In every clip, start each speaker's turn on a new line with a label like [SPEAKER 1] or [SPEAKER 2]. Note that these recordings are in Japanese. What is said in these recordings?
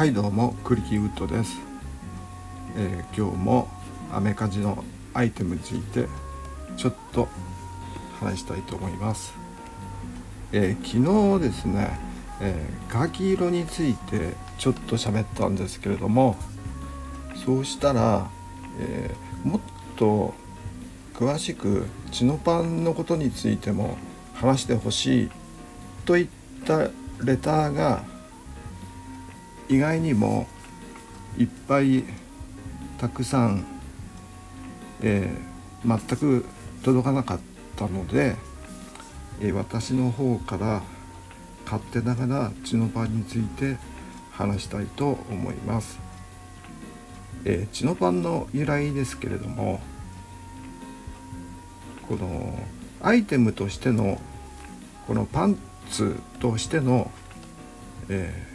[SPEAKER 1] はいどうもクリキーウッドです、えー、今日もアメカジのアイテムについてちょっと話したいと思います、えー、昨日ですね、えー、ガキ色についてちょっと喋ったんですけれどもそうしたら、えもっと詳しくチノパンのことについても話してほしいといったレターが意外にもいっぱいたくさん、えー、全く届かなかったので、えー、私の方から勝手ながら血のパンについて話したいと思います。えー、血のパンの由来ですけれどもこのアイテムとしてのこのパンツとしての、え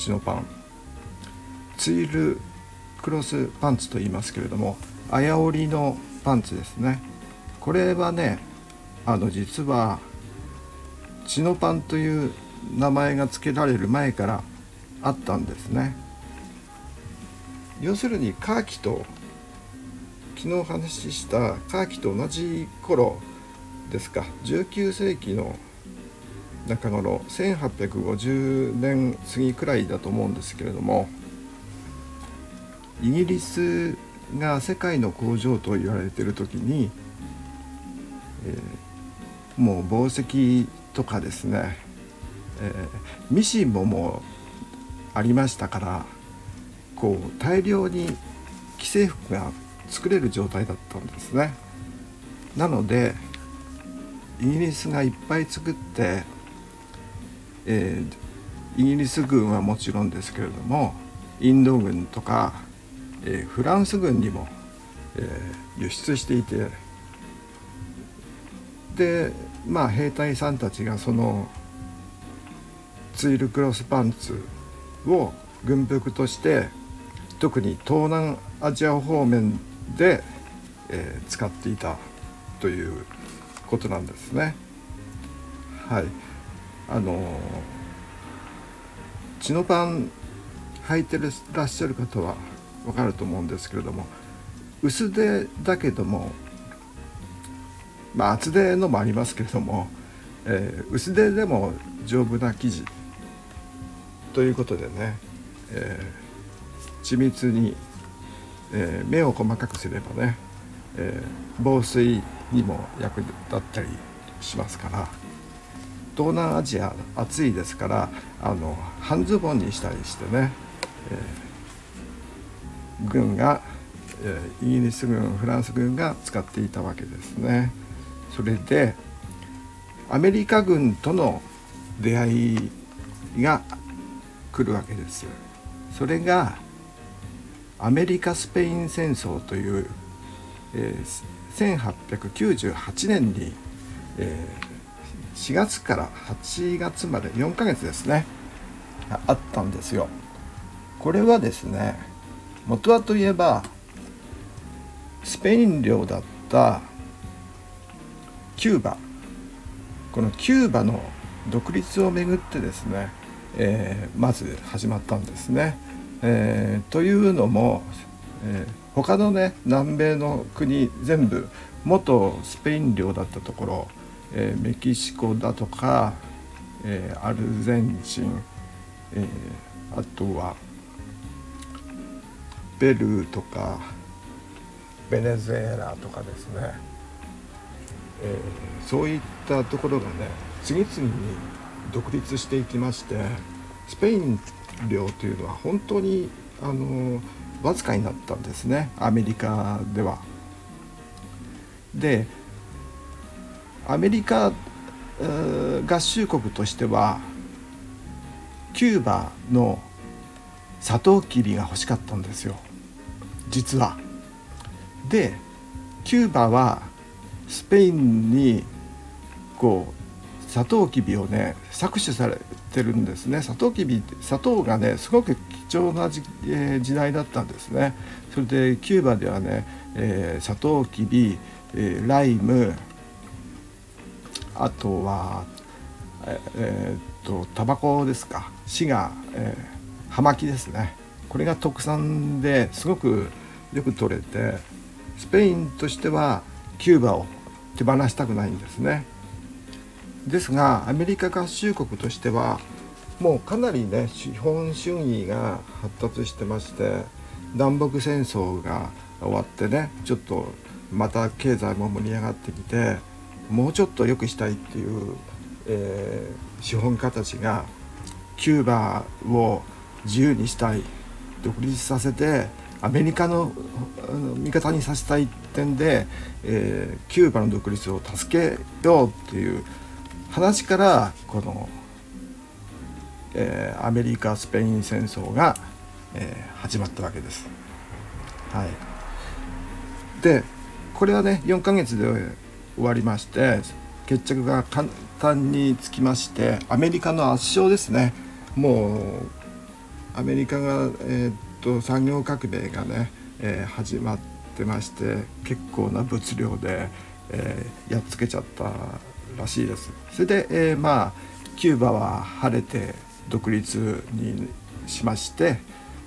[SPEAKER 1] チノパン。ツイルクロスパンツと言いますけれどもあや織のパンツですね。これはねあの実はチノパンという名前が付けられる前からあったんですね。要するにカーキと昨日話したカーキと同じ頃ですか。19世紀の中頃1850年過ぎくらいだと思うんですけれどもイギリスが世界の工場と言われてる時に、えー、もう紡績とかですね、えー、ミシンももうありましたからこう大量に既製服が作れる状態だったんですね。なのでイギリスがいっぱい作ってえー、イギリス軍はもちろんですけれどもインド軍とか、えー、フランス軍にも、えー、輸出していてでまあ兵隊さんたちがそのツイルクロスパンツを軍服として特に東南アジア方面で、えー、使っていたということなんですね。はいあのチノパン履いてらっしゃる方は分かると思うんですけれども薄手だけどもまあ厚手のもありますけれども、えー、薄手でも丈夫な生地ということでね、えー、緻密に、えー、目を細かくすればね、え防水にも役立ったりしますから。東南アジア暑いですからあの半ズボンにしたりしてね、えー、軍が、えー、イギリス軍フランス軍が使っていたわけですね。それでアメリカ軍との出会いが来るわけです。それがアメリカ・スペイン戦争という、えー、1898年に、えー、4月から8月まで4ヶ月ですねあったんですよこれはですね元はといえばスペイン領だったキューバこのキューバの独立をめぐってですね、えー、まず始まったんですね。えー、というのも、えー、他のね南米の国全部元スペイン領だったところえ、メキシコだとか、え、アルゼンチン、え、あとはペルーとかベネズエラとかですね、え、そういったところがね次々に独立していきましてスペイン領というのは本当にあのわずかになったんですねアメリカでは。でアメリカ合衆国としてはキューバのサトウキビが欲しかったんですよ。実は。でキューバはスペインにこうサトウキビをね搾取されてるんですね。サトウキビ砂糖がねすごく貴重な時,、えー、時代だったんですね。それでキューバではね、えー、サトウキビ、えー、ライムあとはえー、っとタバコですか。市が、え葉巻ですね。これが特産ですごくよく取れてスペインとしてはキューバを手放したくないんですね。ですがアメリカ合衆国としてはもうかなりね資本主義が発達してまして南北戦争が終わってねちょっとまた経済も盛り上がってきてもうちょっと良くしたいっていう、えー、資本家たちがキューバを自由にしたい独立させてアメリカの味方にさせたい点で、えー、キューバの独立を助けようっていう話からこの、えー、アメリカ・スペイン戦争が、えー、始まったわけです。はい、でこれはね4ヶ月で終わりまして決着が簡単につきましてアメリカの圧勝ですねもうアメリカが、えー、っと産業革命がね、えー、始まってまして結構な物量で、えー、やっつけちゃったらしいです。それで、えー、まあキューバは晴れて独立にしまして、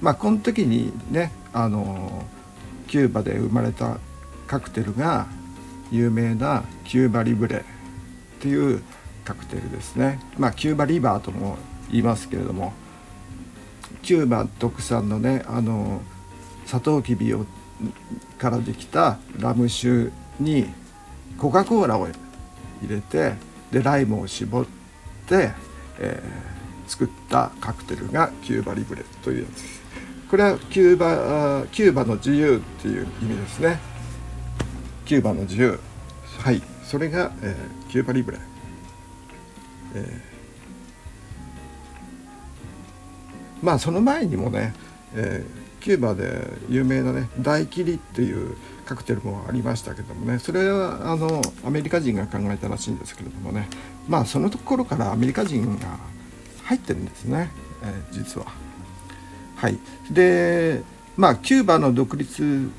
[SPEAKER 1] まあ、この時にねあのキューバで生まれたカクテルが有名なキューバリブレっていうカクテルですね。まあ、キューバリバーとも言いますけれどもキューバ特産のねあのサトウキビをからできたラム酒にコカ・コーラを入れてでライムを絞って、えー、作ったカクテルがキューバリブレというやつです。これはキューバキューバの自由っていう意味ですね。キューバの自由はい。それが、えー、キューバリブレ、えー、まあその前にもね、えー、キューバで有名なねダイキリっていうカクテルもありましたけどもねそれはあのアメリカ人が考えたらしいんですけれどもね。まあそのところからアメリカ人が入ってるんですね、えー、実は。はい。でまあキューバの独立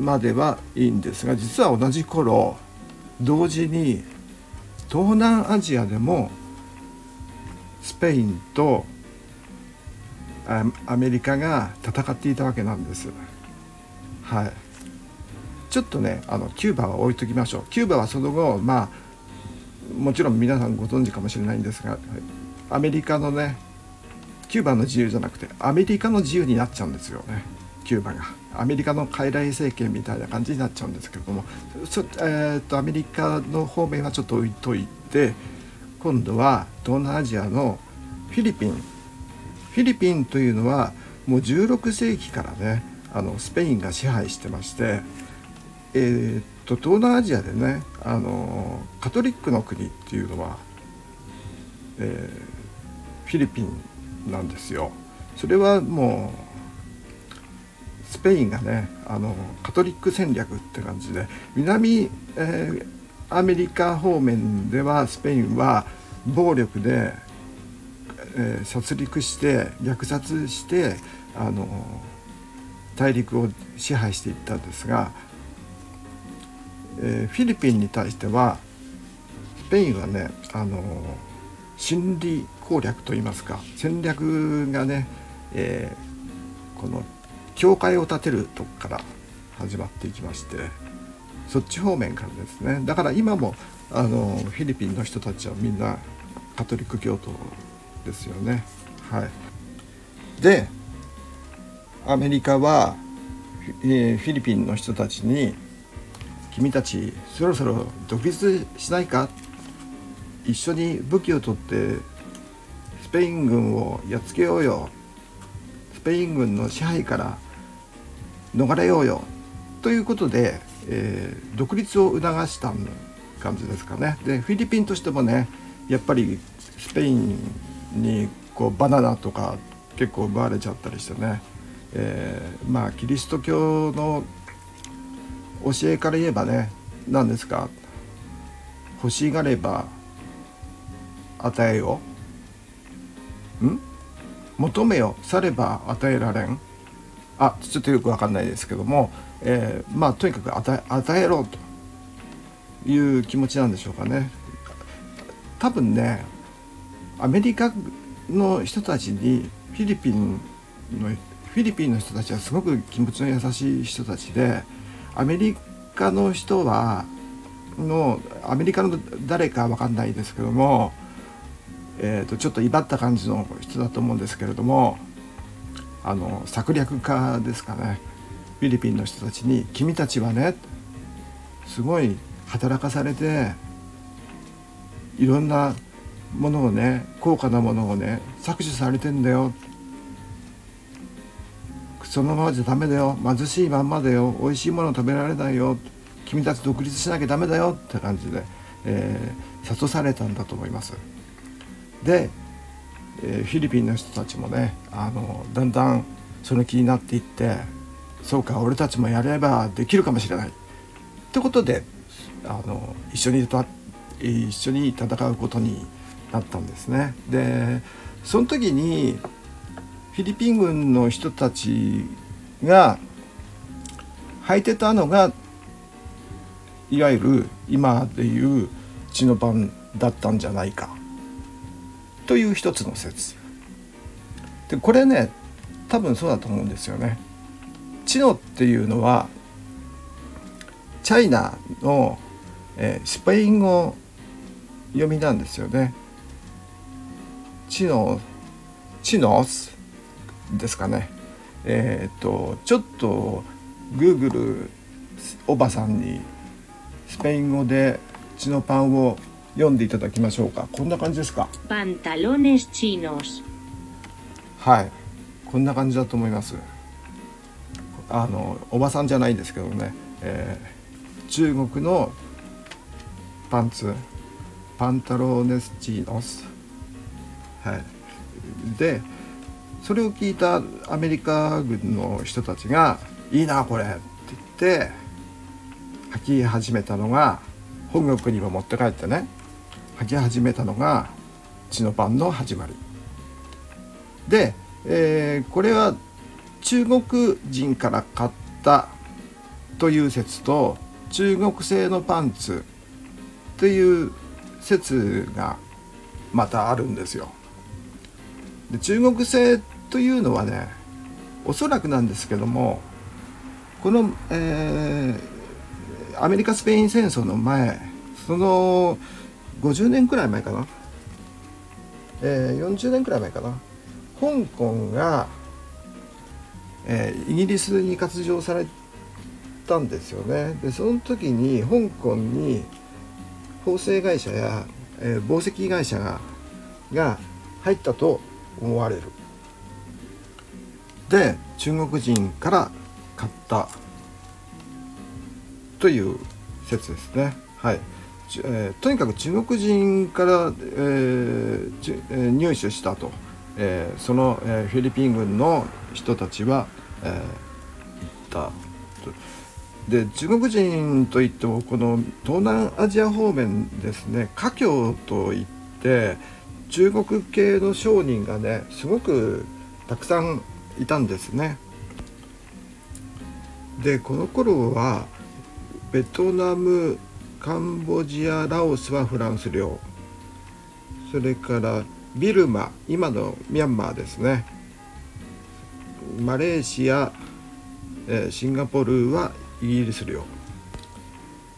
[SPEAKER 1] まではいいんですが実は同じ頃同時に東南アジアでもスペインとアメリカが戦っていたわけなんです。はい、ちょっとねあのキューバは置いときましょう。キューバはその後まあもちろん皆さんご存知かもしれないんですがアメリカのねキューバの自由じゃなくてアメリカの自由になっちゃうんですよね。キューバがアメリカの傀儡政権みたいな感じになっちゃうんですけれどもそ、えーと、アメリカの方面はちょっと置いといて今度は東南アジアのフィリピンフィリピンというのはもう16世紀からねあのスペインが支配してましてえーと、東南アジアでねあのカトリックの国っていうのは、えー、フィリピンなんですよ。それはもうスペインがねあのカトリック戦略って感じで南、えー、アメリカ方面ではスペインは暴力で、えー、殺戮して虐殺してあの大陸を支配していったんですがえー、フィリピンに対してはスペインはねあの心理攻略といいますか戦略がね、えー、この教会を建てるとこから始まっていきましてそっち方面からですね。だから今もあのフィリピンの人たちはみんなカトリック教徒ですよね。はい、でアメリカは、え、フィリピンの人たちに君たちそろそろ独立しないか？一緒に武器を取ってスペイン軍をやっつけようよ。スペイン軍の支配から逃れようよ。ということで、えー、独立を促した感じですかね。でフィリピンとしてもねやっぱりスペインにこうバナナとか結構奪われちゃったりしてね、えー、まあキリスト教の教えから言えばね何ですか欲しがれば与えよん？求めよされば与えられん。あちょっとよく分かんないですけども、えー、まあとにかく与え与えろという気持ちなんでしょうかね。多分ねアメリカの人たちにフィリピンのフィリピンの人たちはすごく気持ちの優しい人たちでアメリカの人はのアメリカの誰か分かんないですけども、えー、とちょっと威張った感じの人だと思うんですけれどもあの策略家ですかね。フィリピンの人たちに「君たちはねすごい働かされていろんなものをね高価なものをね搾取されてんだよ。そのままじゃダメだよ。貧しいまんまだよ。美味しいもの食べられないよ。君たち独立しなきゃダメだよって感じで、えー、諭されたんだと思います。で、え、フィリピンの人たちもねあのだんだんその気になっていってそうか俺たちもやればできるかもしれないってことであの一緒に一緒に戦うことになったんですね。でその時にフィリピン軍の人たちが履いてたのがいわゆる今でいう血の番だったんじゃないかという一つの説でこれね多分そうだと思うんですよね。チノっていうのはチャイナの、えー、スペイン語読みなんですよね。チノチノスですかね。えっ、とちょっとグーグルおばさんにスペイン語で血のパンを読んでいただきましょうか。こんな感じですか？
[SPEAKER 2] パンタロネスチノス。
[SPEAKER 1] はい、こんな感じだと思います。あのおばさんじゃないんですけどね、えー、中国のパンツパンタロネスチノス。はい。で、それを聞いたアメリカ軍の人たちが「いいなこれ」って言って履き始めたのが本国にも持って帰ってね履き始めたのが血の番の始まりで、えー、これは中国人から買ったという説と中国製のパンツという説がまたあるんですよ。で中国製というのはねおそらくなんですけどもこの、えー、アメリカ・スペイン戦争の前その50年くらい前かな、えー、40年くらい前かな。香港が、えー、イギリスに割譲されたんですよね。でその時に香港に縫製会社や、えー、紡績会社がが入ったと思われる。で中国人から買った。という説ですね。はい。えー、とにかく中国人から、えーえー、入手したと、えー、その、えー、フィリピン軍の人たちは、えー、言ったで中国人といってもこの東南アジア方面ですね華僑といって中国系の商人がねすごくたくさんいたんですね。でこの頃はベトナムカンボジアラオスはフランス領。それからビルマ今のミャンマーですね。マレーシア、え、シンガポールはイギリス領。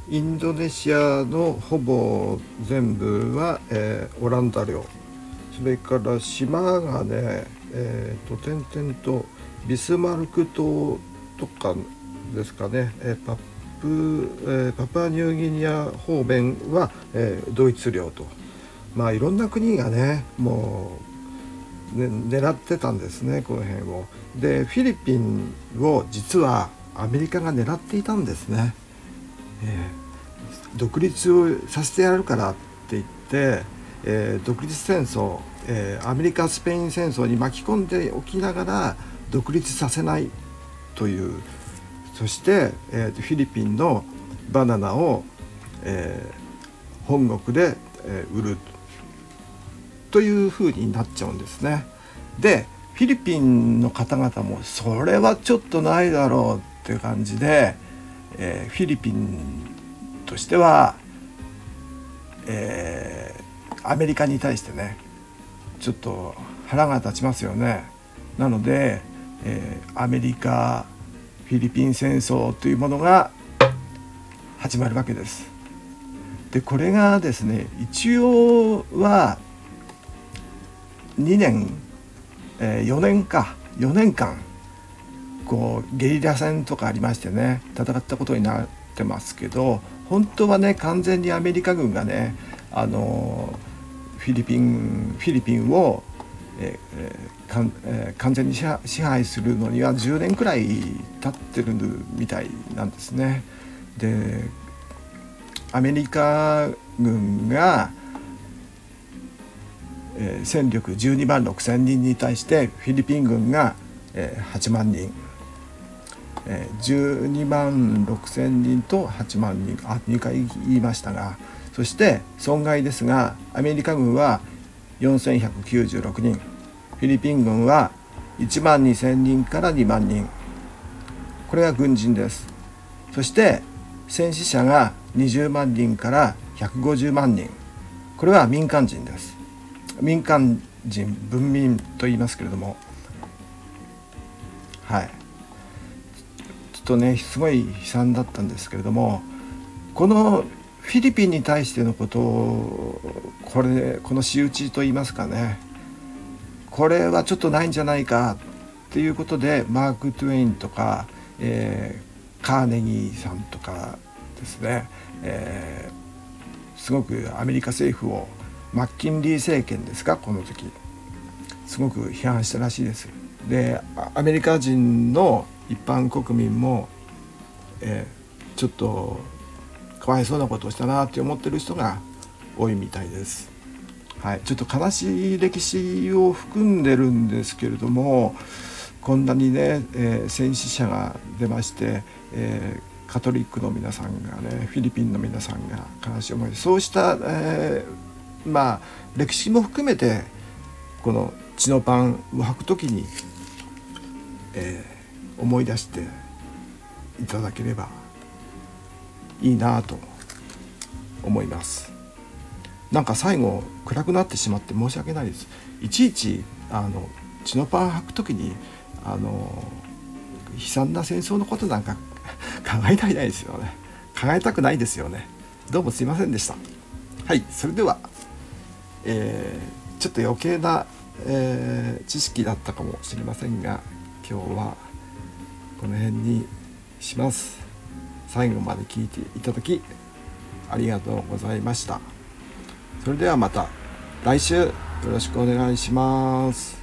[SPEAKER 1] インドネシアのほぼ全部は、えー、オランダ領。それから島がね、えーと、点々とビスマルク島とかですかね、えー、パプ、えー、パプアニューギニア方面は、えー、ドイツ領とまあいろんな国がねもう、ね、狙ってたんですねこの辺を。でフィリピンを実はアメリカが狙っていたんですね。えー、独立をさせてやるからって言って、えー、独立戦争、えー、アメリカ・スペイン戦争に巻き込んでおきながら独立させないというそして、えー、フィリピンのバナナを、えー、本国で、えー、売るというふうになっちゃうんですね。でフィリピンの方々もそれはちょっとないだろうっていう感じで、えー、フィリピンとしては、えー、アメリカに対してねちょっと腹が立ちますよね。なのでえー、アメリカフィリピン戦争というものが始まるわけです。でこれがですね一応は2年、え、4年か4年間こうゲリラ戦とかありましてね戦ったことになってますけど本当はね完全にアメリカ軍がねあのフィリピンフィリピンを、えーかんえー、完全に支配するのには10年くらい経ってるみたいなんですね。でアメリカ軍が、えー、戦力12万6千人に対してフィリピン軍が、えー、8万人、えー、12万6千人と8万人あ2回言いましたがそして損害ですがアメリカ軍は4196人。フィリピン軍は1万2,000人から2万人。これが軍人です。そして戦死者が20万人から150万人。これは民間人です。民間人文民と言いますけれども。はい。ちょっとねすごい悲惨だったんですけれどもこのフィリピンに対してのことをこれこの仕打ちと言いますかね。これはちょっとないんじゃないかっていうことでマーク・トゥエインとか、えー、カーネギーさんとかですね、えー、すごくアメリカ政府をマッキンリー政権ですかこの時。すごく批判したらしいです。でアメリカ人の一般国民も、えー、ちょっとかわいそうなことをしたなって思ってる人が多いみたいです。はい、ちょっと悲しい歴史を含んでるんですけれどもこんなにね、えー、戦死者が出まして、えー、カトリックの皆さんがねフィリピンの皆さんが悲しい思いそうした、えー、まあ歴史も含めてこの血のパンを履く時に、え、思い出していただければいいなと思います。なんか最後暗くなってしまって申し訳ないです。いちいちあの血のパン履く時にあの悲惨な戦争のことなんか 考えたいですよね。考えたくないですよね。どうもすいませんでした。はいそれでは、えー、ちょっと余計な、えー、知識だったかもしれませんが今日はこの辺にします。最後まで聞いていただきありがとうございました。それではまた来週よろしくお願いします。